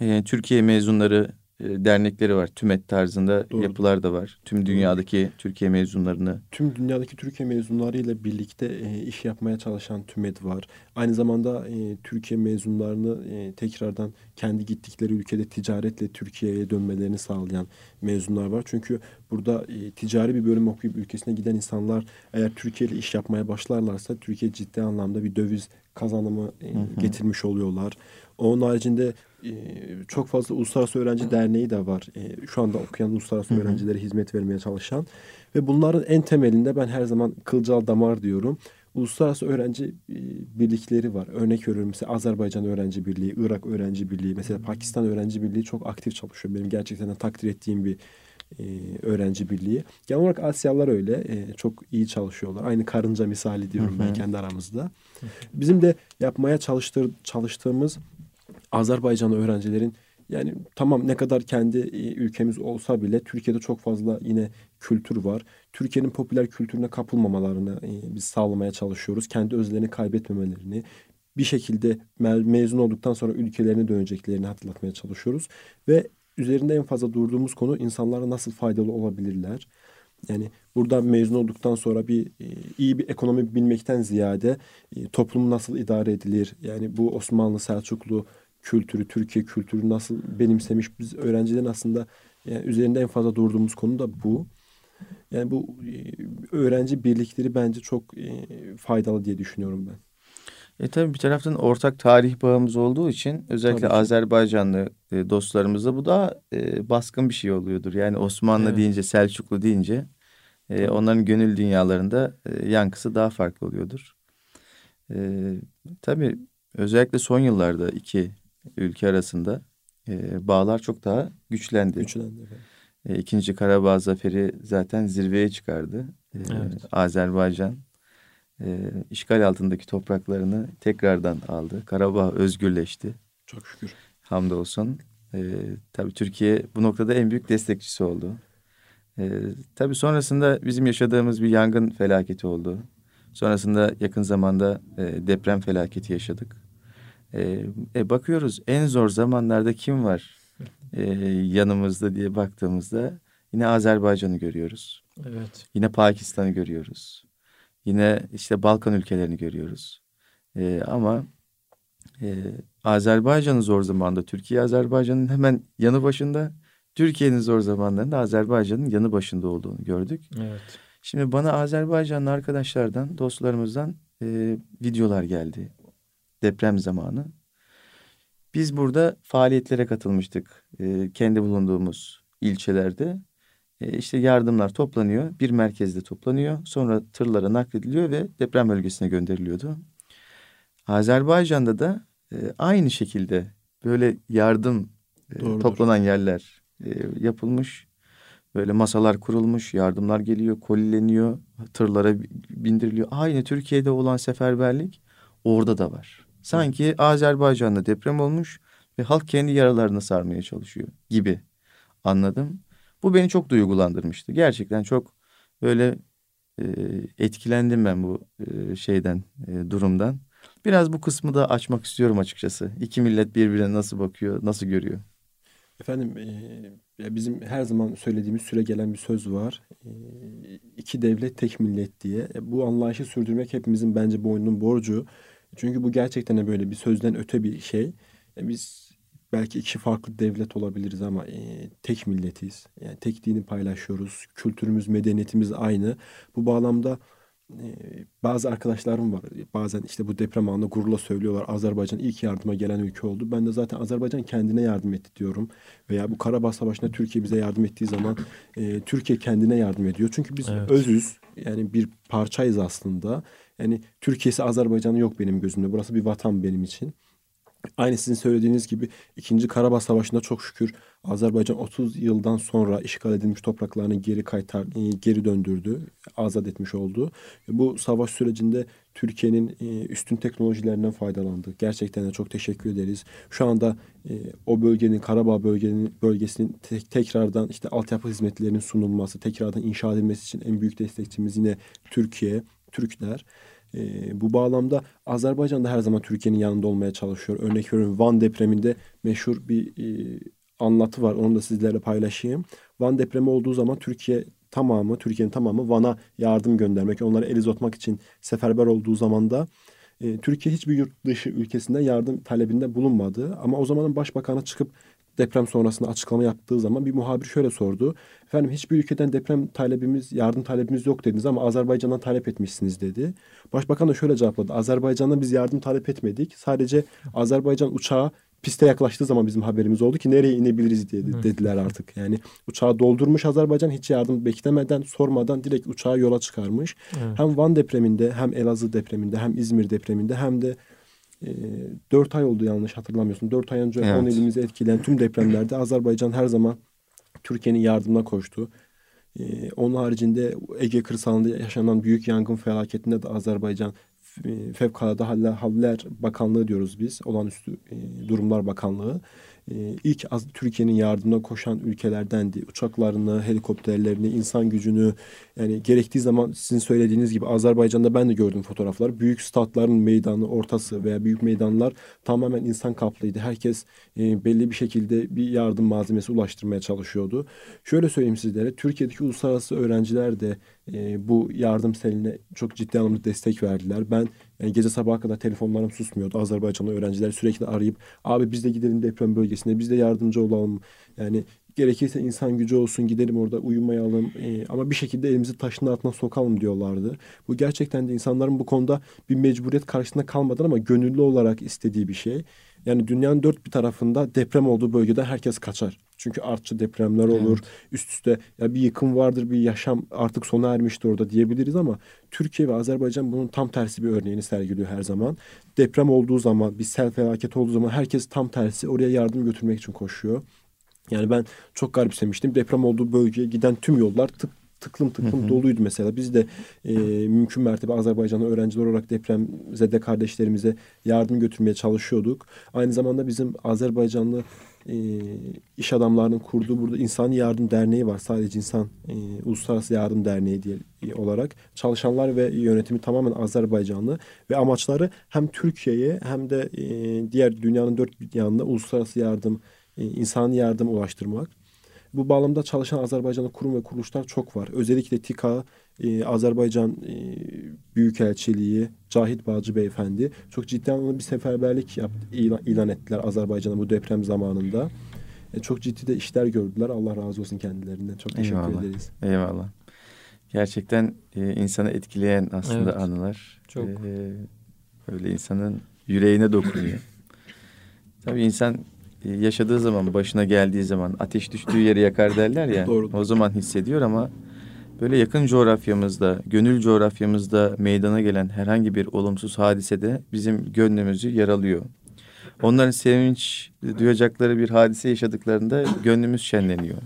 e, Türkiye mezunları dernekleri var. TÜMET tarzında Doğru. yapılar da var. Tüm dünyadaki. Türkiye mezunlarını. Tüm dünyadaki Türkiye mezunlarıyla birlikte e, iş yapmaya çalışan TÜMET var. Aynı zamanda e, Türkiye mezunlarını e, tekrardan kendi gittikleri ülkede ticaretle Türkiye'ye dönmelerini sağlayan mezunlar var. Çünkü burada e, ticari bir bölüm okuyup ülkesine giden insanlar eğer Türkiye ile iş yapmaya başlarlarsa Türkiye ciddi anlamda bir döviz kazanımı e, getirmiş oluyorlar. Onun haricinde e, çok fazla Uluslararası Öğrenci Derneği de var. E, şu anda okuyan uluslararası öğrencilere hizmet vermeye çalışan. Ve bunların en temelinde ben her zaman kılcal damar diyorum. Uluslararası öğrenci e, birlikleri var. Örnek veriyorum mesela Azerbaycan Öğrenci Birliği, Irak Öğrenci Birliği, mesela Pakistan Öğrenci Birliği çok aktif çalışıyor. Benim gerçekten de takdir ettiğim bir öğrenci birliği. Genel olarak Asyalılar öyle. çok iyi çalışıyorlar. Aynı karınca misali diyorum ben kendi aramızda. Bizim de yapmaya çalıştır, çalıştığımız Azerbaycanlı öğrencilerin yani tamam ne kadar kendi e, ülkemiz olsa bile Türkiye'de çok fazla yine kültür var. Türkiye'nin popüler kültürüne kapılmamalarını e, biz sağlamaya çalışıyoruz. Kendi özlerini kaybetmemelerini, bir şekilde mezun olduktan sonra ülkelerine döneceklerini hatırlatmaya çalışıyoruz. Ve üzerinde en fazla durduğumuz konu insanlara nasıl faydalı olabilirler. Yani burada mezun olduktan sonra bir e, iyi bir ekonomi bilmekten ziyade toplum nasıl idare edilir? Yani bu Osmanlı, Selçuklu, kültürü, Türkiye kültürü nasıl benimsemiş biz öğrencilerin aslında yani üzerinde en fazla durduğumuz konu da bu. Yani bu e, öğrenci birlikleri bence çok e, faydalı diye düşünüyorum ben. E tabii bir taraftan ortak tarih bağımız olduğu için özellikle Azerbaycanlı e, dostlarımızda bu da e, baskın bir şey oluyordur. Yani Osmanlı evet. deyince, Selçuklu deyince e, onların gönül dünyalarında e, yankısı daha farklı oluyordur. E, tabii özellikle son yıllarda iki ülke arasında e, bağlar çok daha güçlendi. Güçlendi. E, İkinci Karabağ Zaferi zaten zirveye çıkardı. E, Evet. Azerbaycan e, işgal altındaki topraklarını tekrardan aldı. Karabağ özgürleşti. Çok şükür. Hamdolsun. E, tabii Türkiye bu noktada en büyük destekçisi oldu. E, tabii sonrasında bizim yaşadığımız bir yangın felaketi oldu. Sonrasında yakın zamanda e, deprem felaketi yaşadık. E, e, bakıyoruz en zor zamanlarda kim var *laughs* e, yanımızda diye baktığımızda yine Azerbaycan'ı görüyoruz. Evet. Yine Pakistan'ı görüyoruz. Yine işte Balkan ülkelerini görüyoruz. E, ama e, Azerbaycan'ın zor zamanında Türkiye Azerbaycan'ın hemen yanı başında Türkiye'nin zor zamanlarında Azerbaycan'ın yanı başında olduğunu gördük. Evet. Şimdi bana Azerbaycanlı arkadaşlardan, dostlarımızdan e, videolar geldi. Deprem zamanı. Biz burada faaliyetlere katılmıştık. E, kendi bulunduğumuz ilçelerde. E, işte yardımlar toplanıyor. Bir merkezde toplanıyor. Sonra tırlara naklediliyor ve deprem bölgesine gönderiliyordu. Azerbaycan'da da e, aynı şekilde böyle yardım e, Doğrudur. toplanan yerler e, yapılmış. Böyle masalar kurulmuş, yardımlar geliyor, kolileniyor, tırlara bindiriliyor. Aynı Türkiye'de olan seferberlik orada da var. Sanki Azerbaycan'da deprem olmuş ve halk kendi yaralarını sarmaya çalışıyor gibi anladım. Bu beni çok duygulandırmıştı. Gerçekten çok böyle e, etkilendim ben bu e, şeyden, e, durumdan. Biraz bu kısmı da açmak istiyorum açıkçası. İki millet birbirine nasıl bakıyor, nasıl görüyor? Efendim e, bizim her zaman söylediğimiz süre gelen bir söz var. E, iki devlet tek millet diye. E, bu anlayışı sürdürmek hepimizin bence boynunun borcu. Çünkü bu gerçekten de böyle bir sözden öte bir şey. E, biz belki iki farklı devlet olabiliriz ama e, tek milletiz. Yani tek dini paylaşıyoruz. Kültürümüz, medeniyetimiz aynı. Bu bağlamda e, bazı arkadaşlarım var. Bazen işte bu deprem anında gururla söylüyorlar. Azerbaycan ilk yardıma gelen ülke oldu. Ben de zaten Azerbaycan kendine yardım etti diyorum. Veya bu Karabağ Savaşı'nda Türkiye bize yardım ettiği zaman e, Türkiye kendine yardım ediyor. Çünkü biz Evet. özüz. Yani bir parçayız aslında. Yani Türkiye'si Azerbaycan'ı yok benim gözümde. Burası bir vatan benim için. Aynı sizin söylediğiniz gibi 2. Karabağ Savaşı'nda çok şükür Azerbaycan 30 yıldan sonra işgal edilmiş topraklarını geri kaytar, e, geri döndürdü, azat etmiş oldu. Bu savaş sürecinde Türkiye'nin e, üstün teknolojilerinden faydalandı. Gerçekten de çok teşekkür ederiz. Şu anda e, o bölgenin Karabağ bölgenin bölgesinin tek- tekrardan işte altyapı hizmetlerinin sunulması, tekrardan inşa edilmesi için en büyük destekçimiz yine Türkiye, Türkler. Ee, bu bağlamda Azerbaycan da her zaman Türkiye'nin yanında olmaya çalışıyor. Örnek veriyorum Van depreminde meşhur bir e, anlatı var. Onu da sizlerle paylaşayım. Van depremi olduğu zaman Türkiye tamamı, Türkiye'nin tamamı Van'a yardım göndermek, onlara el uzatmak için seferber olduğu zaman da e, Türkiye hiçbir yurt dışı ülkesinden yardım talebinde bulunmadı. Ama o zamanın başbakanı çıkıp deprem sonrasında açıklama yaptığı zaman bir muhabir şöyle sordu. Efendim hiçbir ülkeden deprem talebimiz, yardım talebimiz yok dediniz ama Azerbaycan'dan talep etmişsiniz dedi. Başbakan da şöyle cevapladı. Azerbaycan'dan biz yardım talep etmedik. Sadece Azerbaycan uçağı piste yaklaştığı zaman bizim haberimiz oldu ki nereye inebiliriz diye de- dediler artık. Yani uçağı doldurmuş Azerbaycan hiç yardım beklemeden, sormadan direkt uçağı yola çıkarmış. Evet. Hem Van depreminde, hem Elazığ depreminde, hem İzmir depreminde hem de 4 ay oldu yanlış hatırlamıyorsun. 4 ay önce Evet. 10 ilimizi etkileyen tüm depremlerde Azerbaycan her zaman Türkiye'nin yardımına koştu. Ee, onun haricinde Ege kırsalında yaşanan büyük yangın felaketinde de Azerbaycan e, Fevkalade Haller, Haller Bakanlığı diyoruz biz. Olağanüstü e, Durumlar Bakanlığı. E, ilk Türkiye'nin yardımına koşan ülkelerdendi. Uçaklarını, helikopterlerini, insan gücünü yani gerektiği zaman sizin söylediğiniz gibi Azerbaycan'da ben de gördüm fotoğraflar. Büyük statların meydanı ortası veya büyük meydanlar tamamen insan kaplıydı. Herkes e, belli bir şekilde bir yardım malzemesi ulaştırmaya çalışıyordu. Şöyle söyleyeyim sizlere. Türkiye'deki uluslararası öğrenciler de e, bu yardım seline çok ciddi anlamda destek verdiler. Ben yani gece sabaha kadar telefonlarım susmuyordu. Azerbaycanlı öğrenciler sürekli arayıp abi biz de gidelim deprem bölgesine biz de yardımcı olalım. Yani gerekirse insan gücü olsun gidelim orada uyumayalım e, ama bir şekilde elimizi taşın altına sokalım diyorlardı. Bu gerçekten de insanların bu konuda bir mecburiyet karşısında kalmadan ama gönüllü olarak istediği bir şey. Yani dünyanın dört bir tarafında deprem olduğu bölgeden herkes kaçar. Çünkü artçı depremler olur. Evet. Üst üste ya bir yıkım vardır, bir yaşam artık sona ermiştir orada diyebiliriz ama Türkiye ve Azerbaycan bunun tam tersi bir örneğini sergiliyor her zaman. Deprem olduğu zaman, bir sel felaket olduğu zaman herkes tam tersi oraya yardım götürmek için koşuyor. Yani ben çok garipsemiştim. Deprem olduğu bölgeye giden tüm yollar tık tıklım tıklım hı hı. doluydu mesela. Biz de e, mümkün mertebe Azerbaycanlı öğrenciler olarak depremzede kardeşlerimize yardım götürmeye çalışıyorduk. Aynı zamanda bizim Azerbaycanlı e, iş adamlarının kurduğu burada İnsan Yardım Derneği var. Sadece insan e, Uluslararası Yardım Derneği diye olarak çalışanlar ve yönetimi tamamen Azerbaycanlı ve amaçları hem Türkiye'ye hem de e, diğer dünyanın dört bir yanında uluslararası yardım, e, insani yardım ulaştırmak. Bu bağlamda çalışan Azerbaycanlı kurum ve kuruluşlar çok var. Özellikle TİKA, e, Azerbaycan e, Büyükelçiliği, Cahit Bağcı Beyefendi çok ciddi anlamda bir seferberlik yaptı, ilan, ilan ettiler Azerbaycan'a bu deprem zamanında. E, çok ciddi de işler gördüler. Allah razı olsun kendilerinden. Çok teşekkür Eyvallah. ederiz. Eyvallah. Gerçekten e, insanı etkileyen aslında evet. anılar. Çok. E, böyle insanın yüreğine dokunuyor. *clears throat* Tabii insan yaşadığı zaman, başına geldiği zaman ateş düştüğü yeri yakar derler ya. Doğru. O zaman hissediyor ama böyle yakın coğrafyamızda, gönül coğrafyamızda meydana gelen herhangi bir olumsuz hadisede bizim gönlümüzü yaralıyor. Onların sevinç duyacakları bir hadise yaşadıklarında gönlümüz şenleniyor.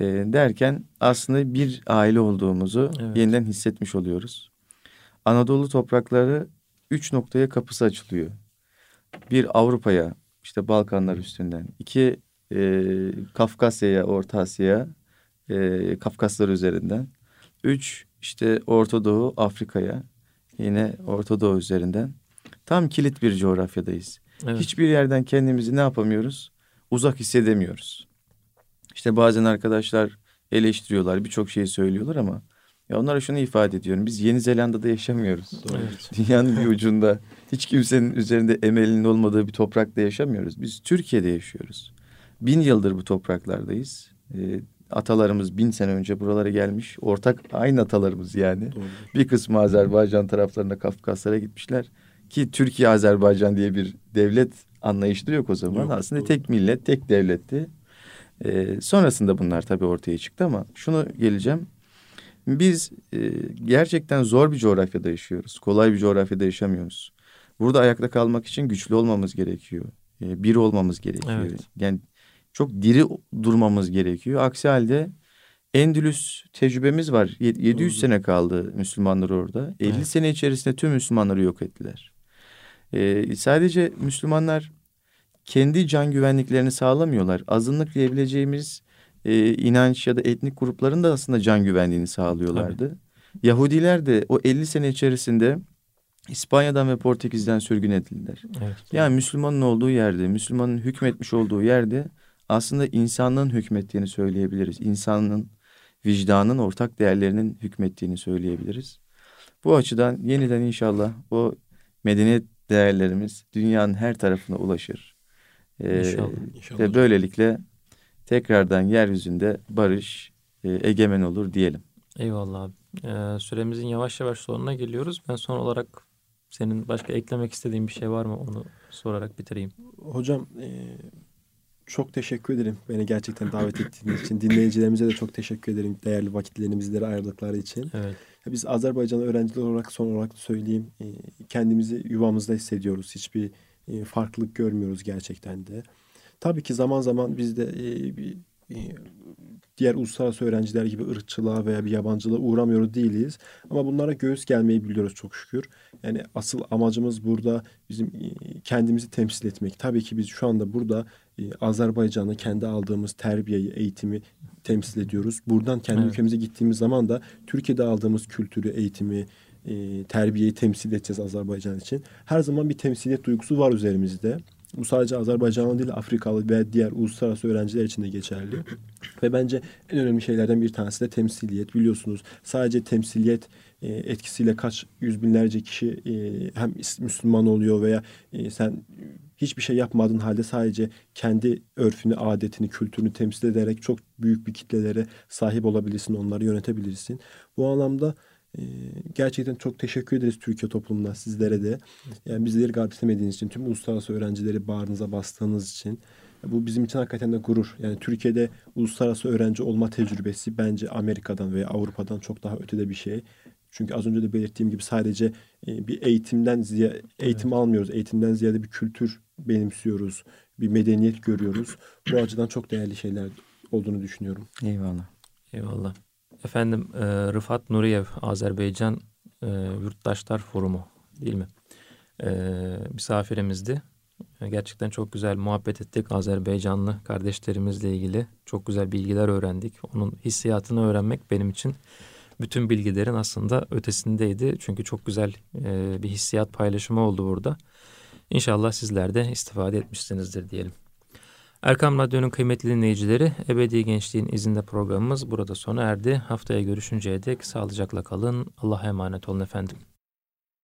E, derken aslında bir aile olduğumuzu evet. yeniden hissetmiş oluyoruz. Anadolu toprakları üç noktaya kapısı açılıyor. Bir Avrupa'ya, işte Balkanlar üstünden. İki e, Kafkasya'ya, Orta Asya'ya, e, Kafkaslar üzerinden. Üç işte Orta Doğu, Afrika'ya, yine Orta Doğu üzerinden. Tam kilit bir coğrafyadayız. Evet. Hiçbir yerden kendimizi ne yapamıyoruz? Uzak hissedemiyoruz. İşte bazen arkadaşlar eleştiriyorlar, birçok şeyi söylüyorlar ama ya onlara şunu ifade ediyorum. Biz Yeni Zelanda'da yaşamıyoruz. Evet. *laughs* Dünyanın bir ucunda hiç kimsenin üzerinde emelinin olmadığı bir toprakta yaşamıyoruz. Biz Türkiye'de yaşıyoruz. Bin yıldır bu topraklardayız. Ee, atalarımız bin sene önce buralara gelmiş. Ortak aynı atalarımız yani. Doğru. Bir kısmı Azerbaycan taraflarına Kafkaslara gitmişler. Ki Türkiye Azerbaycan diye bir devlet anlayışı da yok o zaman. Yok, Aslında doğru. tek millet, tek devletti. Ee, sonrasında bunlar tabii ortaya çıktı ama şunu geleceğim. Biz e, gerçekten zor bir coğrafyada yaşıyoruz. Kolay bir coğrafyada yaşamıyoruz. Burada ayakta kalmak için güçlü olmamız gerekiyor. E, bir olmamız gerekiyor. Evet. Yani çok diri durmamız gerekiyor. Aksi halde Endülüs tecrübemiz var. 700 Doğru. sene kaldı Müslümanlar orada. 50 evet. sene içerisinde tüm Müslümanları yok ettiler. Ee, sadece Müslümanlar kendi can güvenliklerini sağlamıyorlar. Azınlık diyebileceğimiz e, inanç ya da etnik grupların da aslında can güvenliğini sağlıyorlardı. Tabii. Yahudiler de o 50 sene içerisinde İspanya'dan ve Portekiz'den sürgün edildiler. Evet. Yani Müslümanın olduğu yerde, Müslümanın hükmetmiş olduğu yerde aslında insanlığın hükmettiğini söyleyebiliriz. İnsanın vicdanın ortak değerlerinin hükmettiğini söyleyebiliriz. Bu açıdan yeniden inşallah o medeniyet değerlerimiz dünyanın her tarafına ulaşır. Ee, inşallah, inşallah. Ve böylelikle tekrardan yeryüzünde barış e, egemen olur diyelim. Eyvallah abi. Ee, süremizin yavaş yavaş sonuna geliyoruz. Ben son olarak senin başka eklemek istediğin bir şey var mı onu sorarak bitireyim. Hocam e, çok teşekkür ederim beni gerçekten davet ettiğiniz için. Dinleyicilerimize de çok teşekkür ederim değerli vakitlerini bizlere ayırdıkları için. Evet. Biz Azerbaycan öğrenciler olarak son olarak söyleyeyim e, kendimizi yuvamızda hissediyoruz. Hiçbir e, farklılık görmüyoruz gerçekten de. Tabii ki zaman zaman biz de e, bir e, diğer uluslararası öğrenciler gibi ırkçılığa veya bir yabancılığa uğramıyoruz değiliz. Ama bunlara göğüs gelmeyi biliyoruz çok şükür. Yani asıl amacımız burada bizim e, kendimizi temsil etmek. Tabii ki biz şu anda burada e, Azerbaycan'da kendi aldığımız terbiyeyi, eğitimi temsil ediyoruz. Buradan kendi evet. ülkemize gittiğimiz zaman da Türkiye'de aldığımız kültürü, eğitimi, e, terbiyeyi temsil edeceğiz Azerbaycan için. Her zaman bir temsiliyet duygusu var üzerimizde. Bu sadece Azerbaycanlı değil Afrikalı ve diğer uluslararası öğrenciler için de geçerli. ve bence en önemli şeylerden bir tanesi de temsiliyet. Biliyorsunuz sadece temsiliyet e, etkisiyle kaç yüz binlerce kişi e, hem Müslüman oluyor veya e, sen hiçbir şey yapmadığın halde sadece kendi örfünü, adetini, kültürünü temsil ederek çok büyük bir kitlelere sahip olabilirsin, onları yönetebilirsin. Bu anlamda ee, gerçekten çok teşekkür ederiz Türkiye toplumuna sizlere de. Yani bizleri garipsemediğiniz için, tüm uluslararası öğrencileri bağrınıza bastığınız için. Bu bizim için hakikaten de gurur. Yani Türkiye'de uluslararası öğrenci olma tecrübesi bence Amerika'dan veya Avrupa'dan çok daha ötede bir şey. Çünkü az önce de belirttiğim gibi sadece e, bir eğitimden ziyade eğitim evet. almıyoruz. Eğitimden ziyade bir kültür benimsiyoruz. Bir medeniyet görüyoruz. Bu açıdan çok değerli şeyler olduğunu düşünüyorum. Eyvallah. Eyvallah. Efendim e, Rıfat Nuriyev Azerbaycan e, Yurttaşlar Forumu değil mi? E, misafirimizdi. Gerçekten çok güzel muhabbet ettik Azerbaycanlı kardeşlerimizle ilgili. Çok güzel bilgiler öğrendik. Onun hissiyatını öğrenmek benim için bütün bilgilerin aslında ötesindeydi. Çünkü çok güzel e, bir hissiyat paylaşımı oldu burada. İnşallah sizler de istifade etmişsinizdir diyelim. Erkam Radyo'nun kıymetli dinleyicileri, Ebedi Gençliğin izinde programımız burada sona erdi. Haftaya görüşünceye dek sağlıcakla kalın. Allah'a emanet olun efendim.